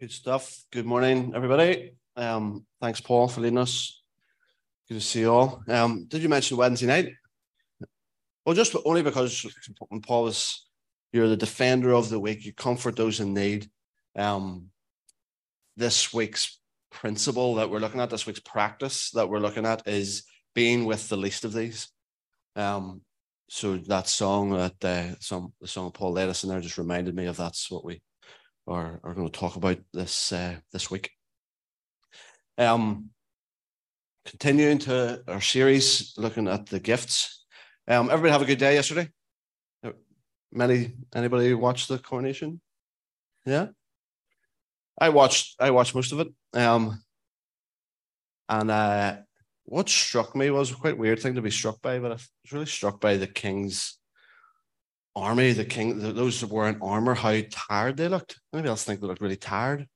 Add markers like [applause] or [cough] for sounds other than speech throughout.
Good stuff. Good morning, everybody. Um, thanks, Paul, for leading us. Good to see you all. Um, did you mention Wednesday night? Well, just only because when Paul was, you're the defender of the week, you comfort those in need. Um, this week's principle that we're looking at, this week's practice that we're looking at is being with the least of these. Um, so that song that uh, some the song Paul led us in there just reminded me of that's what we are, are going to talk about this uh, this week. Um, continuing to our series looking at the gifts. Um, everybody have a good day yesterday. Uh, many anybody watch the coronation? Yeah, I watched. I watched most of it. Um, and uh, what struck me was a quite weird thing to be struck by, but I was really struck by the king's army, the king, the, those that were in armor, how tired they looked. Maybe else think they looked really tired.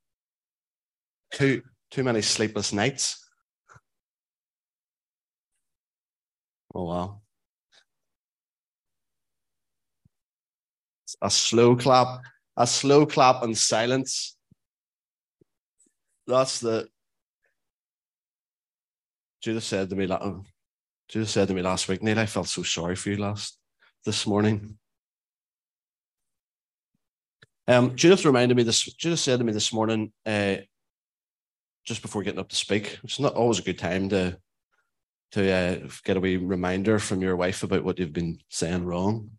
Too too many sleepless nights. Oh wow. A slow clap, a slow clap and silence. That's the Judith said to me. Oh, Judith said to me last week, Neil, I felt so sorry for you last this morning. Um, Judith reminded me this. Judith said to me this morning, uh, just before getting up to speak, it's not always a good time to to uh, get a wee reminder from your wife about what you've been saying wrong.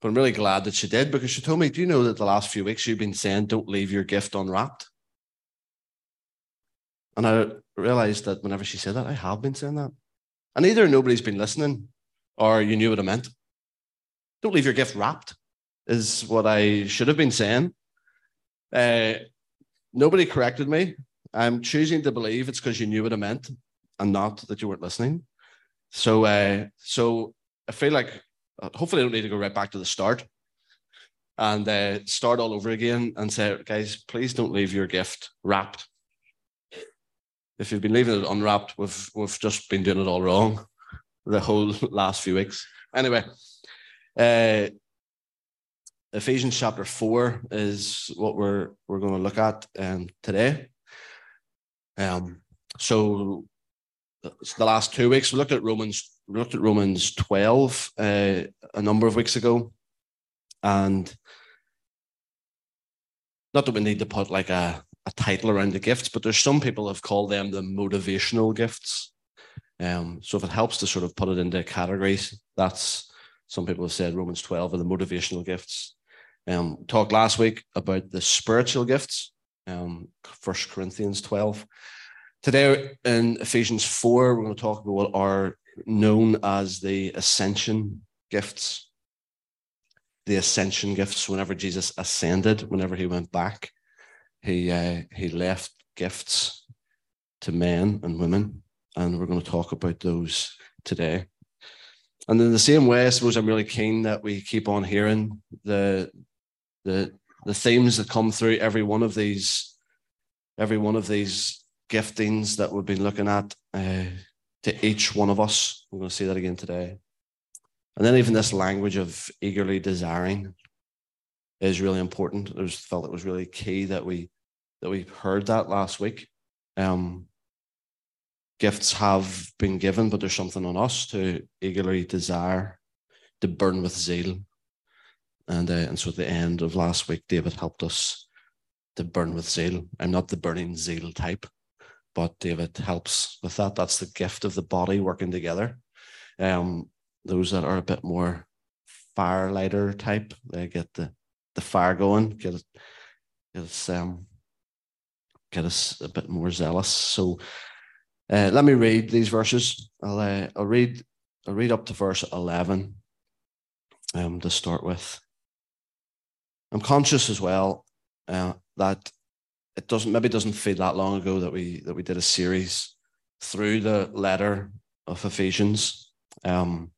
But I'm really glad that she did because she told me, "Do you know that the last few weeks you've been saying don't leave your gift unwrapped?" And I realized that whenever she said that, I have been saying that, and either nobody's been listening, or you knew what I meant. Don't leave your gift wrapped is what I should have been saying. Uh, nobody corrected me. I'm choosing to believe it's because you knew what I meant and not that you weren't listening. So, uh, so I feel like uh, hopefully I don't need to go right back to the start and uh, start all over again and say, guys, please don't leave your gift wrapped. If you've been leaving it unwrapped, we've we've just been doing it all wrong the whole [laughs] last few weeks. Anyway, uh, Ephesians chapter four is what we're we're going to look at um, today. Um, so the last two weeks we looked at Romans we looked at Romans twelve uh, a number of weeks ago, and not that we need to put like a, a title around the gifts, but there's some people have called them the motivational gifts. Um, so if it helps to sort of put it into categories, that's some people have said Romans 12 are the motivational gifts. Um, talked last week about the spiritual gifts, um, 1 Corinthians 12. Today in Ephesians 4, we're going to talk about what are known as the ascension gifts. The ascension gifts, whenever Jesus ascended, whenever he went back, he, uh, he left gifts to men and women. And we're going to talk about those today. And in the same way, I suppose I'm really keen that we keep on hearing the the the themes that come through every one of these every one of these giftings that we've been looking at uh, to each one of us. We're going to see that again today. And then even this language of eagerly desiring is really important. I just felt it was really key that we that we heard that last week. Um, gifts have been given, but there's something on us to eagerly desire, to burn with zeal, and, uh, and so at the end of last week, David helped us to burn with zeal. I'm not the burning zeal type, but David helps with that. That's the gift of the body working together. Um, those that are a bit more firelighter type, they get the, the fire going, get it, get us, um, get us a bit more zealous. So uh, let me read these verses. I'll, uh, I'll read I'll read up to verse 11 um, to start with. I'm conscious as well uh, that it doesn't maybe doesn't feel that long ago that we that we did a series through the letter of Ephesians. Um,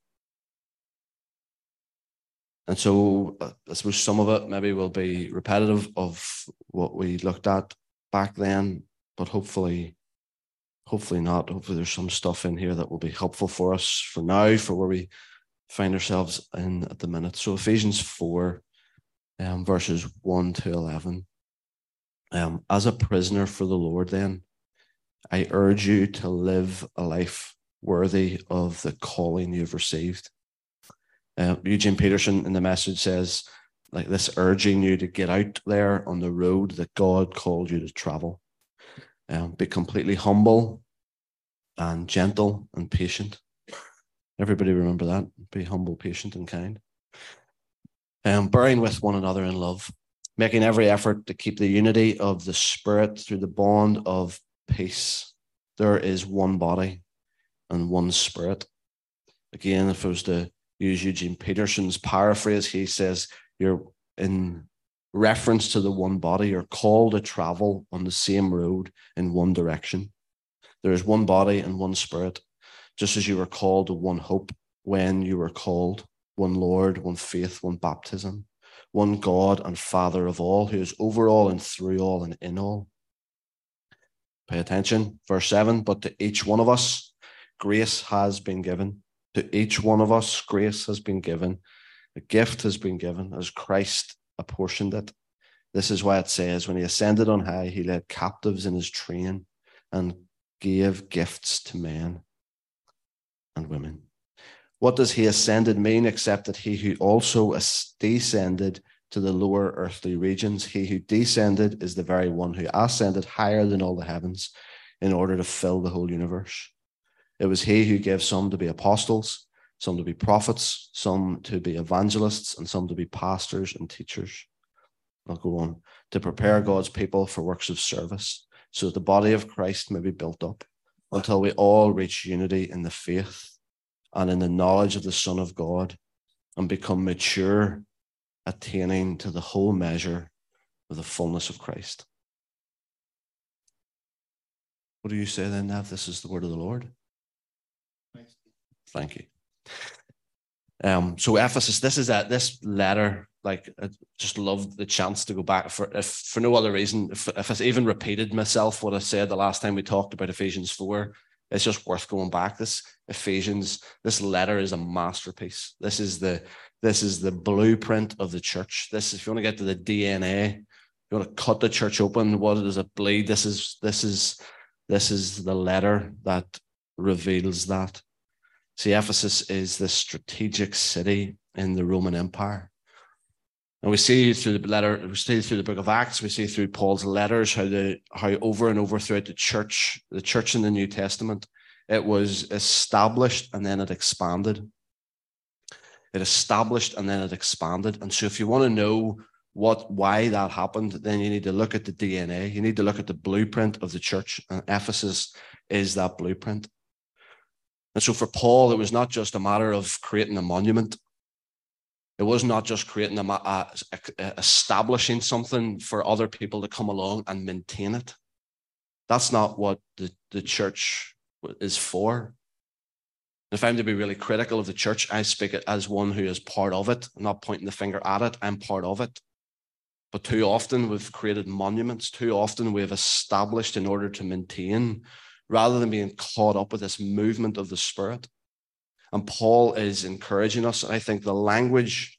and so uh, I suppose some of it maybe will be repetitive of what we looked at back then, but hopefully, hopefully not. Hopefully there's some stuff in here that will be helpful for us for now, for where we find ourselves in at the minute. So Ephesians 4, um, verses 1 to 11. Um, as a prisoner for the Lord, then, I urge you to live a life worthy of the calling you've received. Uh, Eugene Peterson in the message says, like this urging you to get out there on the road that God called you to travel. Um, be completely humble and gentle and patient. Everybody remember that. Be humble, patient, and kind. Um, bearing with one another in love, making every effort to keep the unity of the Spirit through the bond of peace. There is one body and one Spirit. Again, if I was to use Eugene Peterson's paraphrase, he says, You're in reference to the one body, you're called to travel on the same road in one direction. There is one body and one spirit, just as you were called to one hope when you were called, one Lord, one faith, one baptism, one God and Father of all, who is over all and through all and in all. Pay attention. Verse 7 But to each one of us, grace has been given. To each one of us, grace has been given. A gift has been given as Christ apportioned it. This is why it says, When he ascended on high, he led captives in his train and gave gifts to men and women. What does he ascended mean except that he who also descended to the lower earthly regions, he who descended is the very one who ascended higher than all the heavens in order to fill the whole universe. It was he who gave some to be apostles, some to be prophets, some to be evangelists, and some to be pastors and teachers. I'll go on to prepare God's people for works of service so that the body of Christ may be built up until we all reach unity in the faith and in the knowledge of the Son of God and become mature, attaining to the whole measure of the fullness of Christ. What do you say then, Nav? This is the word of the Lord. Thank you. Um, so Ephesus, this is that this letter like I just loved the chance to go back for if for no other reason. If, if I even repeated myself what I said the last time we talked about Ephesians four, it's just worth going back. This Ephesians, this letter is a masterpiece. This is the this is the blueprint of the church. This, if you want to get to the DNA, you want to cut the church open. What does it bleed? This is this is this is the letter that reveals that. See, Ephesus is the strategic city in the Roman Empire. And we see through the letter, we see through the book of Acts, we see through Paul's letters how the how over and over throughout the church, the church in the New Testament, it was established and then it expanded. It established and then it expanded. And so if you want to know what why that happened, then you need to look at the DNA. You need to look at the blueprint of the church. And Ephesus is that blueprint. And so for Paul, it was not just a matter of creating a monument it was not just creating a, a, a, establishing something for other people to come along and maintain it. That's not what the, the church is for. If I'm to be really critical of the church, I speak it as one who is part of it. I'm not pointing the finger at it, I'm part of it. But too often we've created monuments, too often we've established in order to maintain, rather than being caught up with this movement of the Spirit. And Paul is encouraging us. I think the language,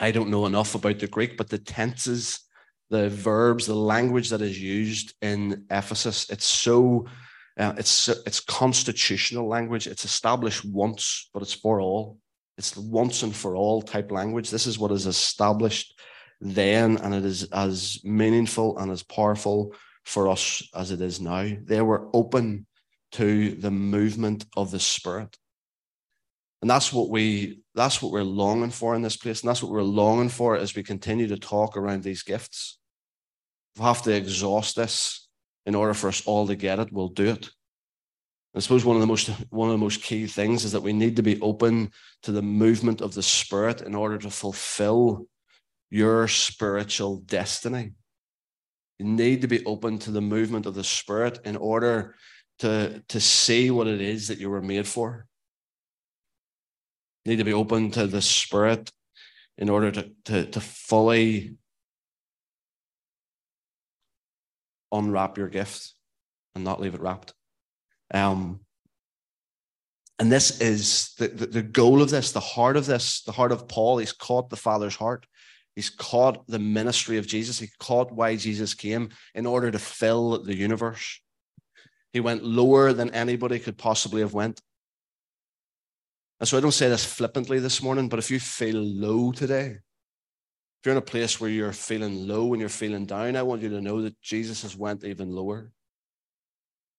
I don't know enough about the Greek, but the tenses, the verbs, the language that is used in Ephesus, it's so uh, it's it's constitutional language. It's established once, but it's for all. It's once and for all type language. This is what is established then, and it is as meaningful and as powerful for us as it is now. They were open to the movement of the Spirit. And that's what we that's what we're longing for in this place. And that's what we're longing for as we continue to talk around these gifts. we have to exhaust this in order for us all to get it, we'll do it. I suppose one of the most one of the most key things is that we need to be open to the movement of the spirit in order to fulfill your spiritual destiny. You need to be open to the movement of the spirit in order to, to see what it is that you were made for need to be open to the Spirit in order to, to, to fully unwrap your gift and not leave it wrapped. Um, and this is the, the, the goal of this, the heart of this, the heart of Paul. He's caught the Father's heart He's caught the ministry of Jesus. He caught why Jesus came in order to fill the universe. He went lower than anybody could possibly have went. And so I don't say this flippantly this morning, but if you feel low today, if you're in a place where you're feeling low and you're feeling down, I want you to know that Jesus has went even lower.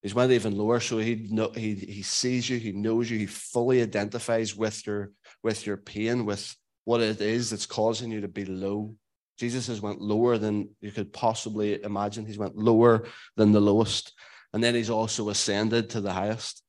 He's went even lower, so he know, he he sees you, he knows you, he fully identifies with your with your pain, with what it is that's causing you to be low. Jesus has went lower than you could possibly imagine. He's went lower than the lowest. And then he's also ascended to the highest.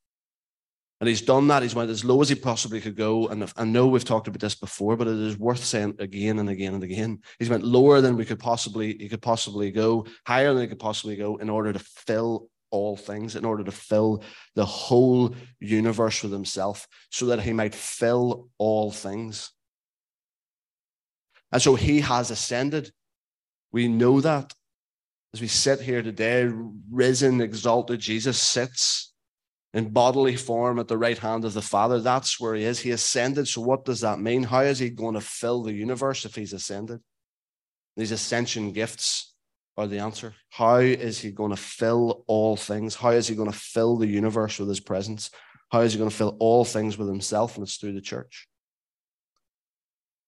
And he's done that. He's went as low as he possibly could go. And I know we've talked about this before, but it is worth saying again and again and again. He's went lower than we could possibly, he could possibly go, higher than he could possibly go in order to fill all things, in order to fill the whole universe with himself, so that he might fill all things. And so he has ascended. We know that. As we sit here today, risen, exalted, Jesus sits in bodily form at the right hand of the Father. That's where he is. He ascended. So, what does that mean? How is he going to fill the universe if he's ascended? These ascension gifts are the answer. How is he going to fill all things? How is he going to fill the universe with his presence? How is he going to fill all things with himself? And it's through the church.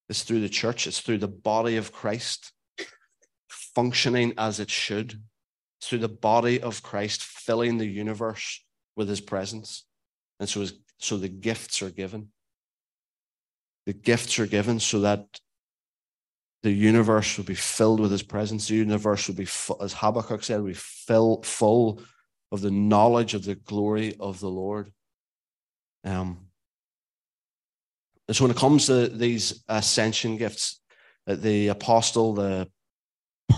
It's through the church, it's through the body of Christ functioning as it should. It's through the body of Christ filling the universe with his presence. And so, his, so the gifts are given. The gifts are given so that the universe will be filled with his presence. The universe will be, as Habakkuk said, be fill, full of the knowledge of the glory of the Lord. Um, and so when it comes to these ascension gifts, uh, the apostle, the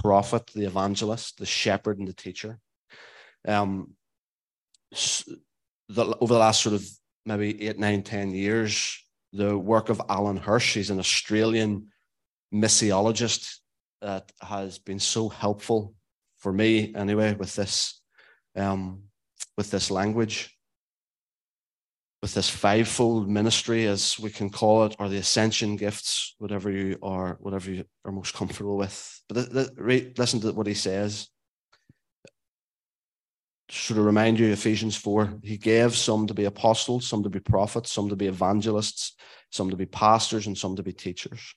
prophet, the evangelist, the shepherd, and the teacher, um, the, over the last sort of maybe eight, nine, ten years, the work of Alan Hirsch, he's an Australian missiologist that has been so helpful for me anyway with this um, with this language with this fivefold ministry, as we can call it, or the ascension gifts, whatever you are, whatever you are most comfortable with. But listen to what he says. Should I remind you, Ephesians 4, he gave some to be apostles, some to be prophets, some to be evangelists, some to be pastors, and some to be teachers.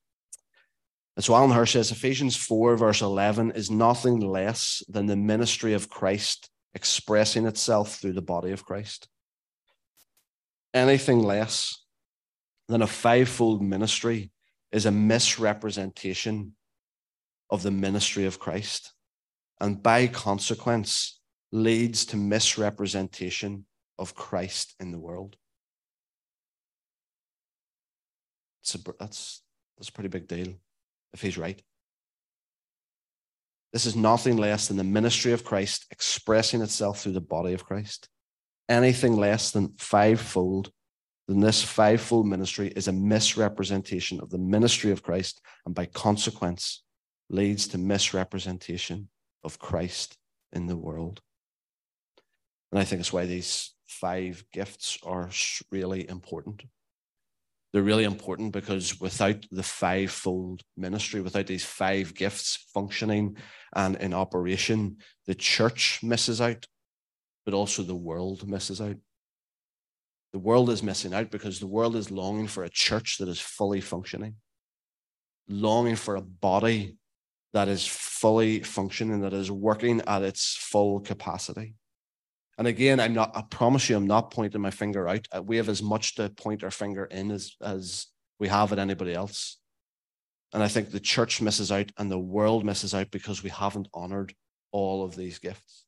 And so Alan Hirsch says Ephesians 4, verse 11, is nothing less than the ministry of Christ expressing itself through the body of Christ. Anything less than a fivefold ministry is a misrepresentation of the ministry of Christ, and by consequence, leads to misrepresentation of Christ in the world. A, that's, that's a pretty big deal if he's right. This is nothing less than the ministry of Christ expressing itself through the body of Christ anything less than fivefold, then this fivefold ministry is a misrepresentation of the ministry of Christ, and by consequence, leads to misrepresentation of Christ in the world. And I think it's why these five gifts are really important. They're really important because without the fivefold ministry, without these five gifts functioning and in operation, the church misses out but also the world misses out. The world is missing out because the world is longing for a church that is fully functioning, longing for a body that is fully functioning, that is working at its full capacity. And again, I'm not, I promise you, I'm not pointing my finger out. Uh, we have as much to point our finger in as, as we have at anybody else. And I think the church misses out and the world misses out because we haven't honored all of these gifts.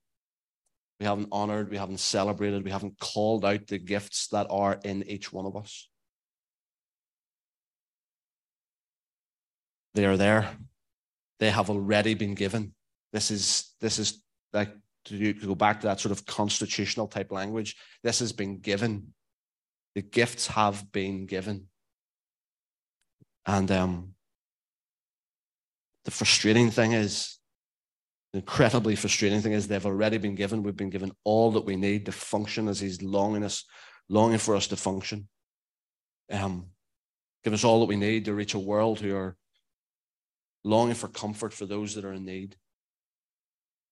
We haven't honored, we haven't celebrated, we haven't called out the gifts that are in each one of us. They are there. They have already been given. This is this is like to go back to that sort of constitutional type language. This has been given. The gifts have been given. And um, the frustrating thing is the incredibly frustrating thing is they've already been given. We've been given all that we need to function as He's longing us, longing for us to function. Um, give us all that we need to reach a world who are longing for comfort for those that are in need,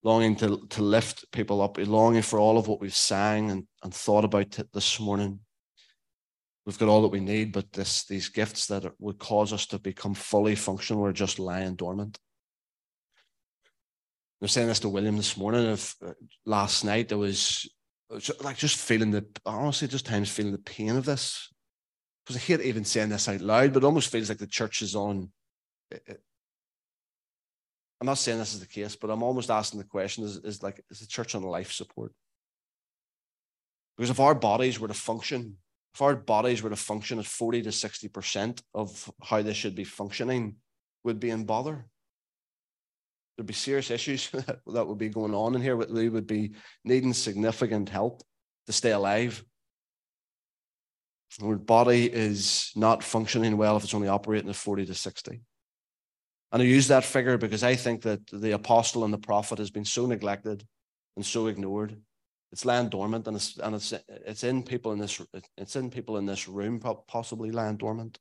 longing to, to lift people up, longing for all of what we've sang and, and thought about this morning. We've got all that we need, but this, these gifts that would cause us to become fully functional are just lying dormant. I was saying this to William this morning. Of uh, last night, there was like just feeling the honestly, just times feeling the pain of this. Because I hate even saying this out loud, but it almost feels like the church is on. I'm not saying this is the case, but I'm almost asking the question: Is, is like is the church on life support? Because if our bodies were to function, if our bodies were to function at 40 to 60 percent of how they should be functioning, would be in bother there'd be serious issues [laughs] that would be going on in here. We would be needing significant help to stay alive. Our body is not functioning well if it's only operating at 40 to 60. And I use that figure because I think that the apostle and the prophet has been so neglected and so ignored. It's lying dormant, and it's and it's it's in people in this it's in people in this room possibly lying dormant.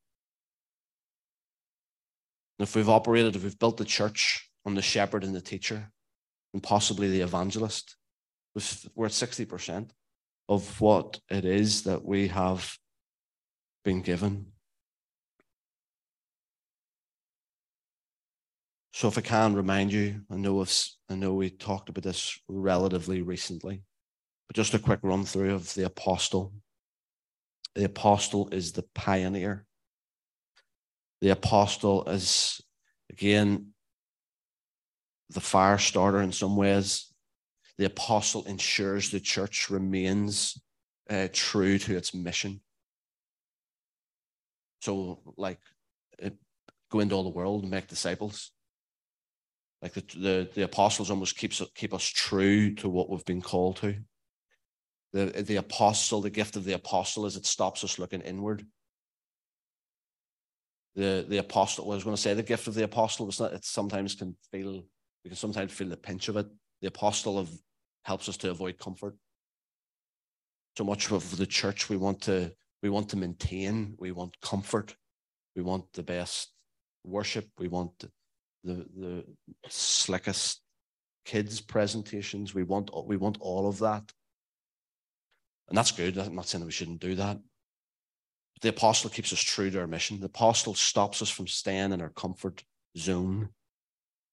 And if we've operated, if we've built the church on the shepherd and the teacher, and possibly the evangelist. We're at 60% of what it is that we have been given. So, if I can remind you, I know if, I know we talked about this relatively recently, but just a quick run through of the apostle. The apostle is the pioneer. The apostle is again the fire starter in some ways. The apostle ensures the church remains uh, true to its mission. So, like, go into all the world and make disciples. Like the, the, the apostles almost keeps keep us true to what we've been called to. The, the apostle, the gift of the apostle is it stops us looking inward. The, the apostle, I was going to say the gift of the apostle, it's not, it sometimes can feel we can sometimes feel the pinch of it. The apostle of helps us to avoid comfort. So much of the church we want to we want to maintain, we want comfort, we want the best worship, we want the the slickest kids presentations, we want we want all of that. And that's good. I'm not saying that we shouldn't do that. But the apostle keeps us true to our mission. The apostle stops us from staying in our comfort zone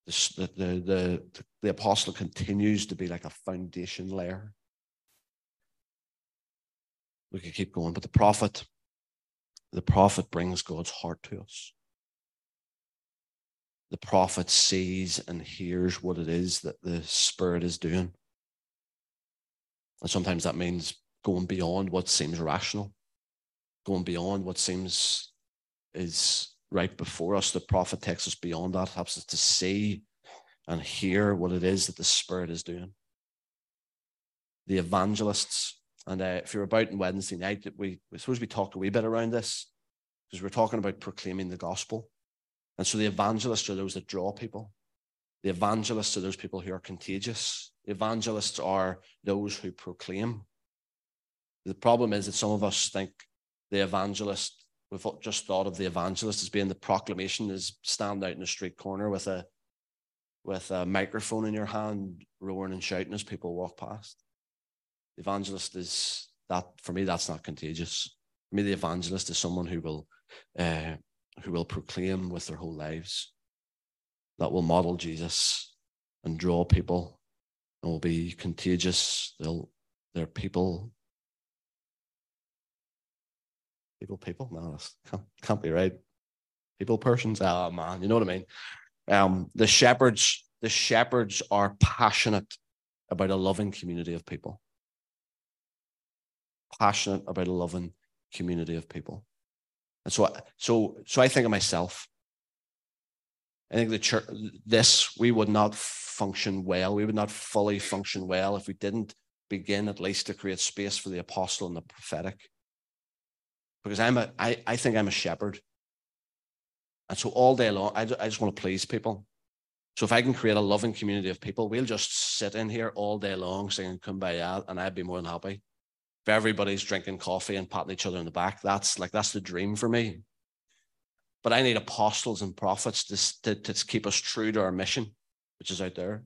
the, the, the, the apostle continues to be like a foundation layer. We could keep going, but the prophet, the prophet brings God's heart to us. The prophet sees and hears what it is that the Spirit is doing. And sometimes that means going beyond what seems rational, going beyond what seems is right before us. The prophet takes us beyond that, helps us to see and hear what it is that the Spirit is doing. The evangelists, and uh, if you're about on Wednesday night, we, we suppose we talked a wee bit around this because we're talking about proclaiming the gospel. And so the evangelists are those that draw people. The evangelists are those people who are contagious. The evangelists are those who proclaim. The problem is that some of us think the evangelist we've just thought of the evangelist as being the proclamation is stand out in a street corner with a with a microphone in your hand, roaring and shouting as people walk past. The evangelist is that for me. That's not contagious. For me, the evangelist is someone who will uh, who will proclaim with their whole lives, that will model Jesus and draw people, and will be contagious. They'll they're people people, people. No, can't, can't be right. People, persons. Oh man, you know what I mean. Um, the shepherds, the shepherds are passionate about a loving community of people. Passionate about a loving community of people. And so, so, so I think of myself. I think the church, this, we would not function well. We would not fully function well if we didn't begin at least to create space for the apostle and the prophetic because I'm a, I, I think I'm a shepherd. And so all day long, I, I just want to please people. So if I can create a loving community of people, we'll just sit in here all day long singing Kumbaya, and I'd be more than happy. If everybody's drinking coffee and patting each other in the back, that's like that's the dream for me. But I need apostles and prophets to, to, to keep us true to our mission, which is out there.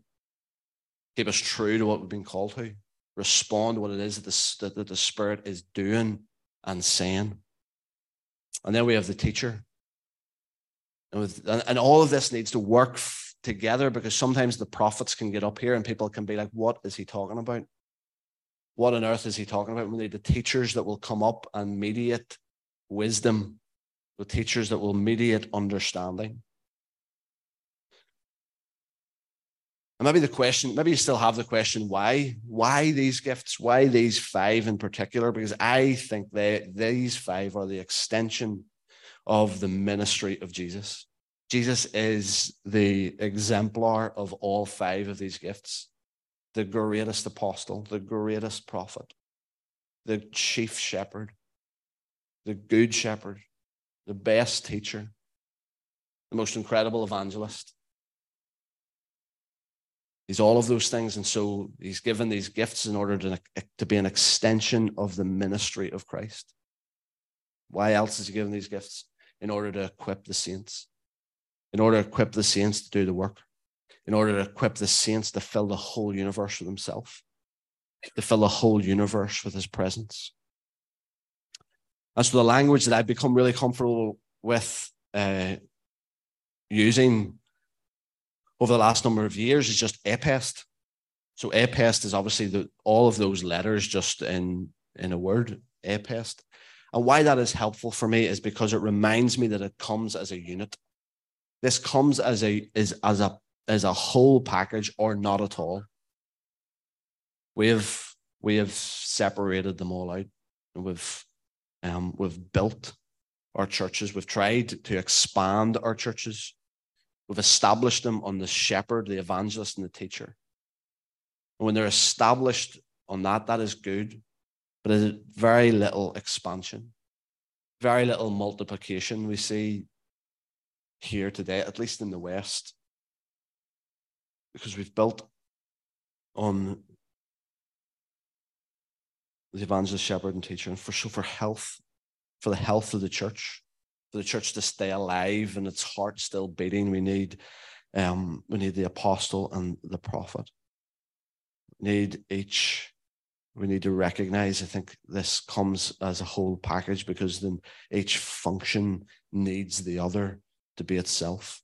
Keep us true to what we've been called to. Respond to what it is that the, that the Spirit is doing and saying. And then we have the teacher. And, with, and all of this needs to work together because sometimes the prophets can get up here and people can be like, what is he talking about? What on earth is he talking about? We need the teachers that will come up and mediate wisdom, the teachers that will mediate understanding. And maybe the question, maybe you still have the question, why? Why these gifts? Why these five in particular? Because I think they these five are the extension of the ministry of Jesus. Jesus is the exemplar of all five of these gifts the greatest apostle, the greatest prophet, the chief shepherd, the good shepherd, the best teacher, the most incredible evangelist. He's all of those things. And so he's given these gifts in order to, to be an extension of the ministry of Christ. Why else is he given these gifts? In order to equip the saints, in order to equip the saints to do the work in order to equip the saints to fill the whole universe with himself, to fill the whole universe with his presence. And so the language that I've become really comfortable with uh, using over the last number of years is just apest. So apest is obviously the, all of those letters just in, in a word, apest. And why that is helpful for me is because it reminds me that it comes as a unit. This comes as a is as a as a whole package or not at all. We have we have separated them all out we've um, we've built our churches. We've tried to expand our churches. We've established them on the shepherd, the evangelist, and the teacher. And when they're established on that, that is good, but is very little expansion, very little multiplication we see here today, at least in the West because we've built on the evangelist, shepherd, and teacher, and for so for health, for the health of the church, for the church to stay alive and its heart still beating, we need um, we need the apostle and the prophet. We need each. We need to recognize. I think this comes as a whole package because then each function needs the other to be itself.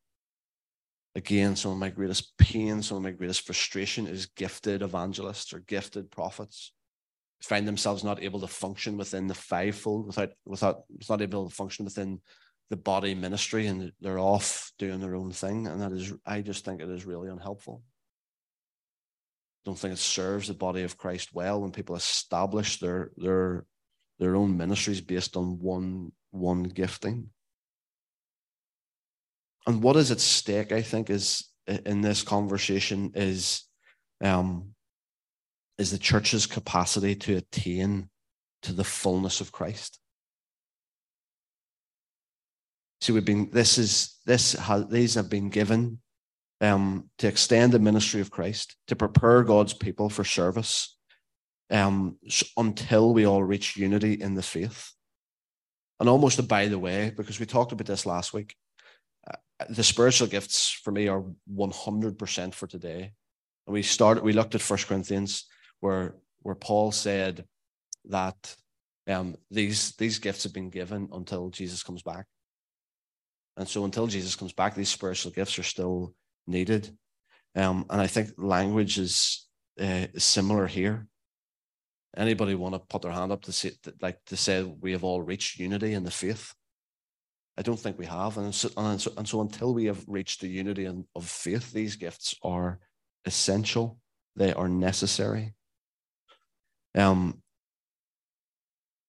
Again, some of my greatest pain, some of my greatest frustration is gifted evangelists or gifted prophets find themselves not able to function within the fivefold without without not able to function within the body ministry and they're off doing their own thing. And that is I just think it is really unhelpful. Don't think it serves the body of Christ well when people establish their their their own ministries based on one one gifting. And what is at stake, I think, is in this conversation is um, is the church's capacity to attain to the fullness of Christ. See, we've been this is this has these have been given um, to extend the ministry of Christ, to prepare God's people for service um, until we all reach unity in the faith. And almost a by the way, because we talked about this last week, the spiritual gifts for me are 100% for today. And we started, we looked at First Corinthians where, where Paul said that um, these, these gifts have been given until Jesus comes back. And so until Jesus comes back, these spiritual gifts are still needed. Um, and I think language is uh, similar here. Anybody want to put their hand up to say, like to say we have all reached unity in the faith? I don't think we have. And so, and so, and so until we have reached the unity of faith, these gifts are essential, they are necessary. Um,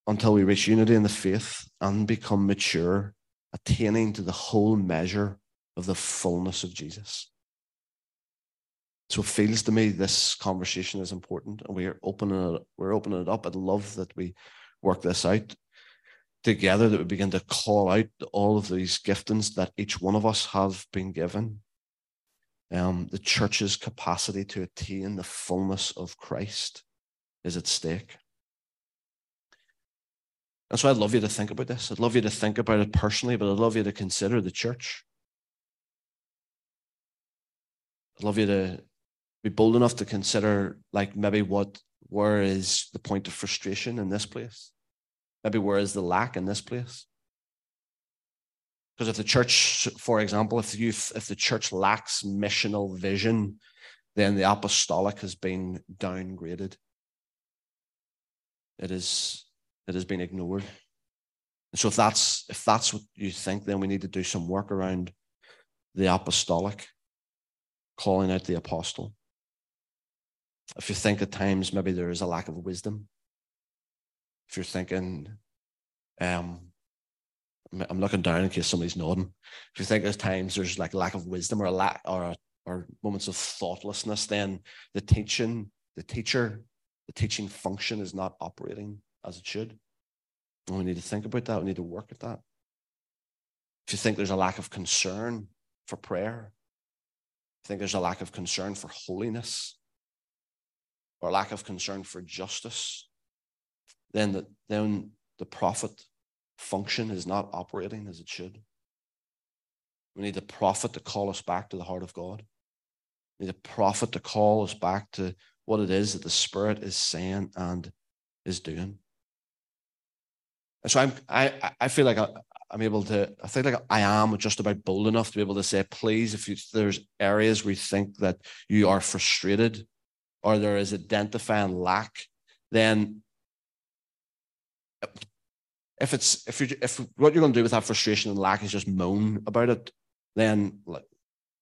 until we reach unity in the faith and become mature, attaining to the whole measure of the fullness of Jesus. So it feels to me this conversation is important, and we're opening it, we're opening it up. I'd love that we work this out together that we begin to call out all of these giftings that each one of us have been given. Um, the church's capacity to attain the fullness of Christ is at stake. And so I'd love you to think about this. I'd love you to think about it personally, but I'd love you to consider the church. I'd love you to be bold enough to consider, like, maybe what, where is the point of frustration in this place? Maybe where is the lack in this place? Because if the church, for example, if you if the church lacks missional vision, then the apostolic has been downgraded. It is it has been ignored. And so if that's if that's what you think, then we need to do some work around the apostolic, calling out the apostle. If you think at times maybe there is a lack of wisdom, if you're thinking, um, I'm looking down in case somebody's nodding. If you think at times there's like lack of wisdom or a lack or or moments of thoughtlessness, then the teaching, the teacher, the teaching function is not operating as it should. And we need to think about that. We need to work at that. If you think there's a lack of concern for prayer, I think there's a lack of concern for holiness or lack of concern for justice, then the, then the prophet function is not operating as it should. We need the prophet to call us back to the heart of God. We need the prophet to call us back to what it is that the Spirit is saying and is doing. And so I'm, I, I feel like I, am able to, I think like I am just about bold enough to be able to say, please, if you, there's areas where you think that you are frustrated or there is identifying lack, then if it's if you if what you're going to do with that frustration and lack is just moan about it, then like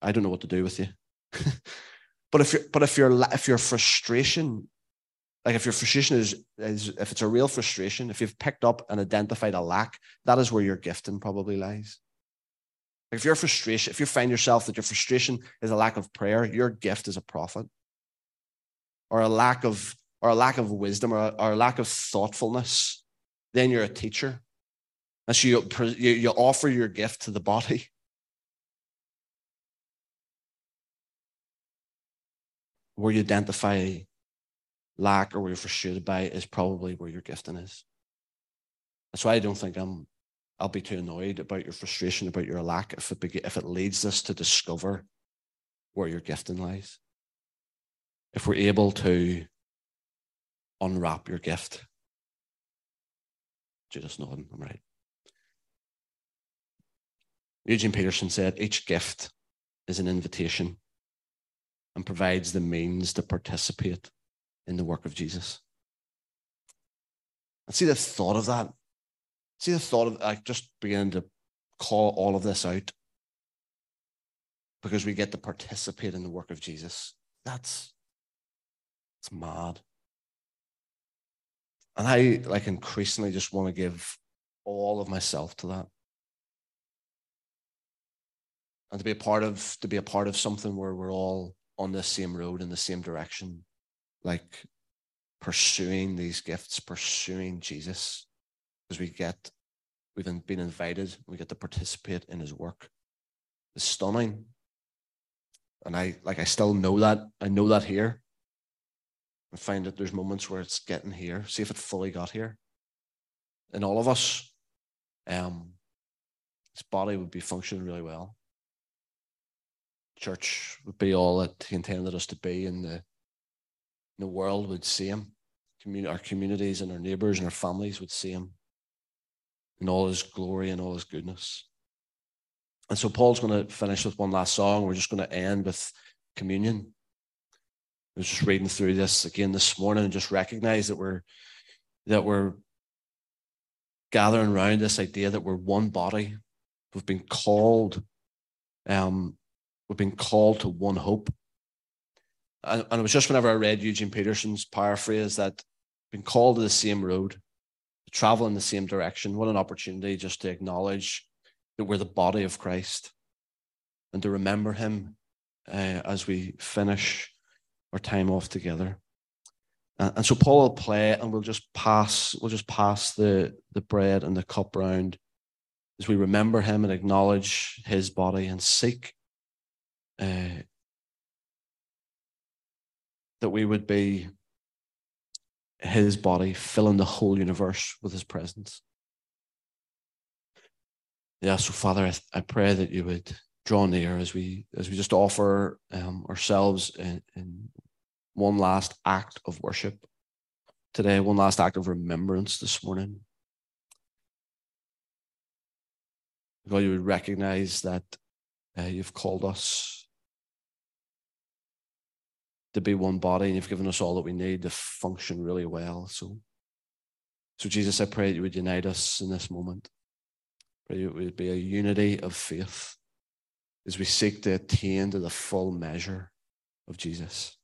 I don't know what to do with you. [laughs] but if you're but if you're if your frustration, like if your frustration is is if it's a real frustration, if you've picked up and identified a lack, that is where your gifting probably lies. Like if your frustration, if you find yourself that your frustration is a lack of prayer, your gift is a prophet, or a lack of or a lack of wisdom or a, or a lack of thoughtfulness then you're a teacher. And so you, you, offer your gift to the body. [laughs] Where you identify lack or where you're frustrated by is probably where your gifting is. That's why I don't think I'm I'll be too annoyed about your frustration, about your lack, if it if it leads us to discover where your gifting lies. If we're able to unwrap your gift Judith's nodding, I'm right. Eugene Peterson said, each gift is an invitation and provides the means to participate in the work of Jesus. And see the thought of that. See the thought of like just beginning to call all of this out because we get to participate in the work of Jesus. That's it's mad. And I like increasingly just want to give all of myself to that. And to be a part of to be a part of something where we're all on the same road in the same direction, like pursuing these gifts, pursuing Jesus, because we get we've been invited, we get to participate in his work. It's stunning. And I like I still know that. I know that here and find that there's moments where it's getting here. See if it fully got here. In all of us, um, his body would be functioning really well. Church would be all that he intended us to be, and the, the world would see him. Commun- our communities and our neighbors and our families would see him in all his glory and all his goodness. And so Paul's going to finish with one last song. We're just going to end with communion. I was just reading through this again this morning and just recognize that we're that we're gathering around this idea that we're one body. We've been called, um, we've been called to one hope. And, and it was just whenever I read Eugene Peterson's paraphrase that been called to the same road, travel in the same direction. What an opportunity just to acknowledge that we're the body of Christ and to remember him uh, as we finish our time off together. Uh, and so Paul will play, and we'll just pass, we'll just pass the the bread and the cup round as we remember him and acknowledge his body and seek uh, that we would be his body, filling the whole universe with his presence. Yeah, so Father, I, I pray that you would draw near as we as we just offer um, ourselves in, in one last act of worship today, one last act of remembrance this morning. God, you would recognize that uh, you've called us to be one body and you've given us all that we need to function really well. So, so Jesus, I pray that you would unite us in this moment. Pray it would be a unity of faith as we seek to attain to the full measure of Jesus.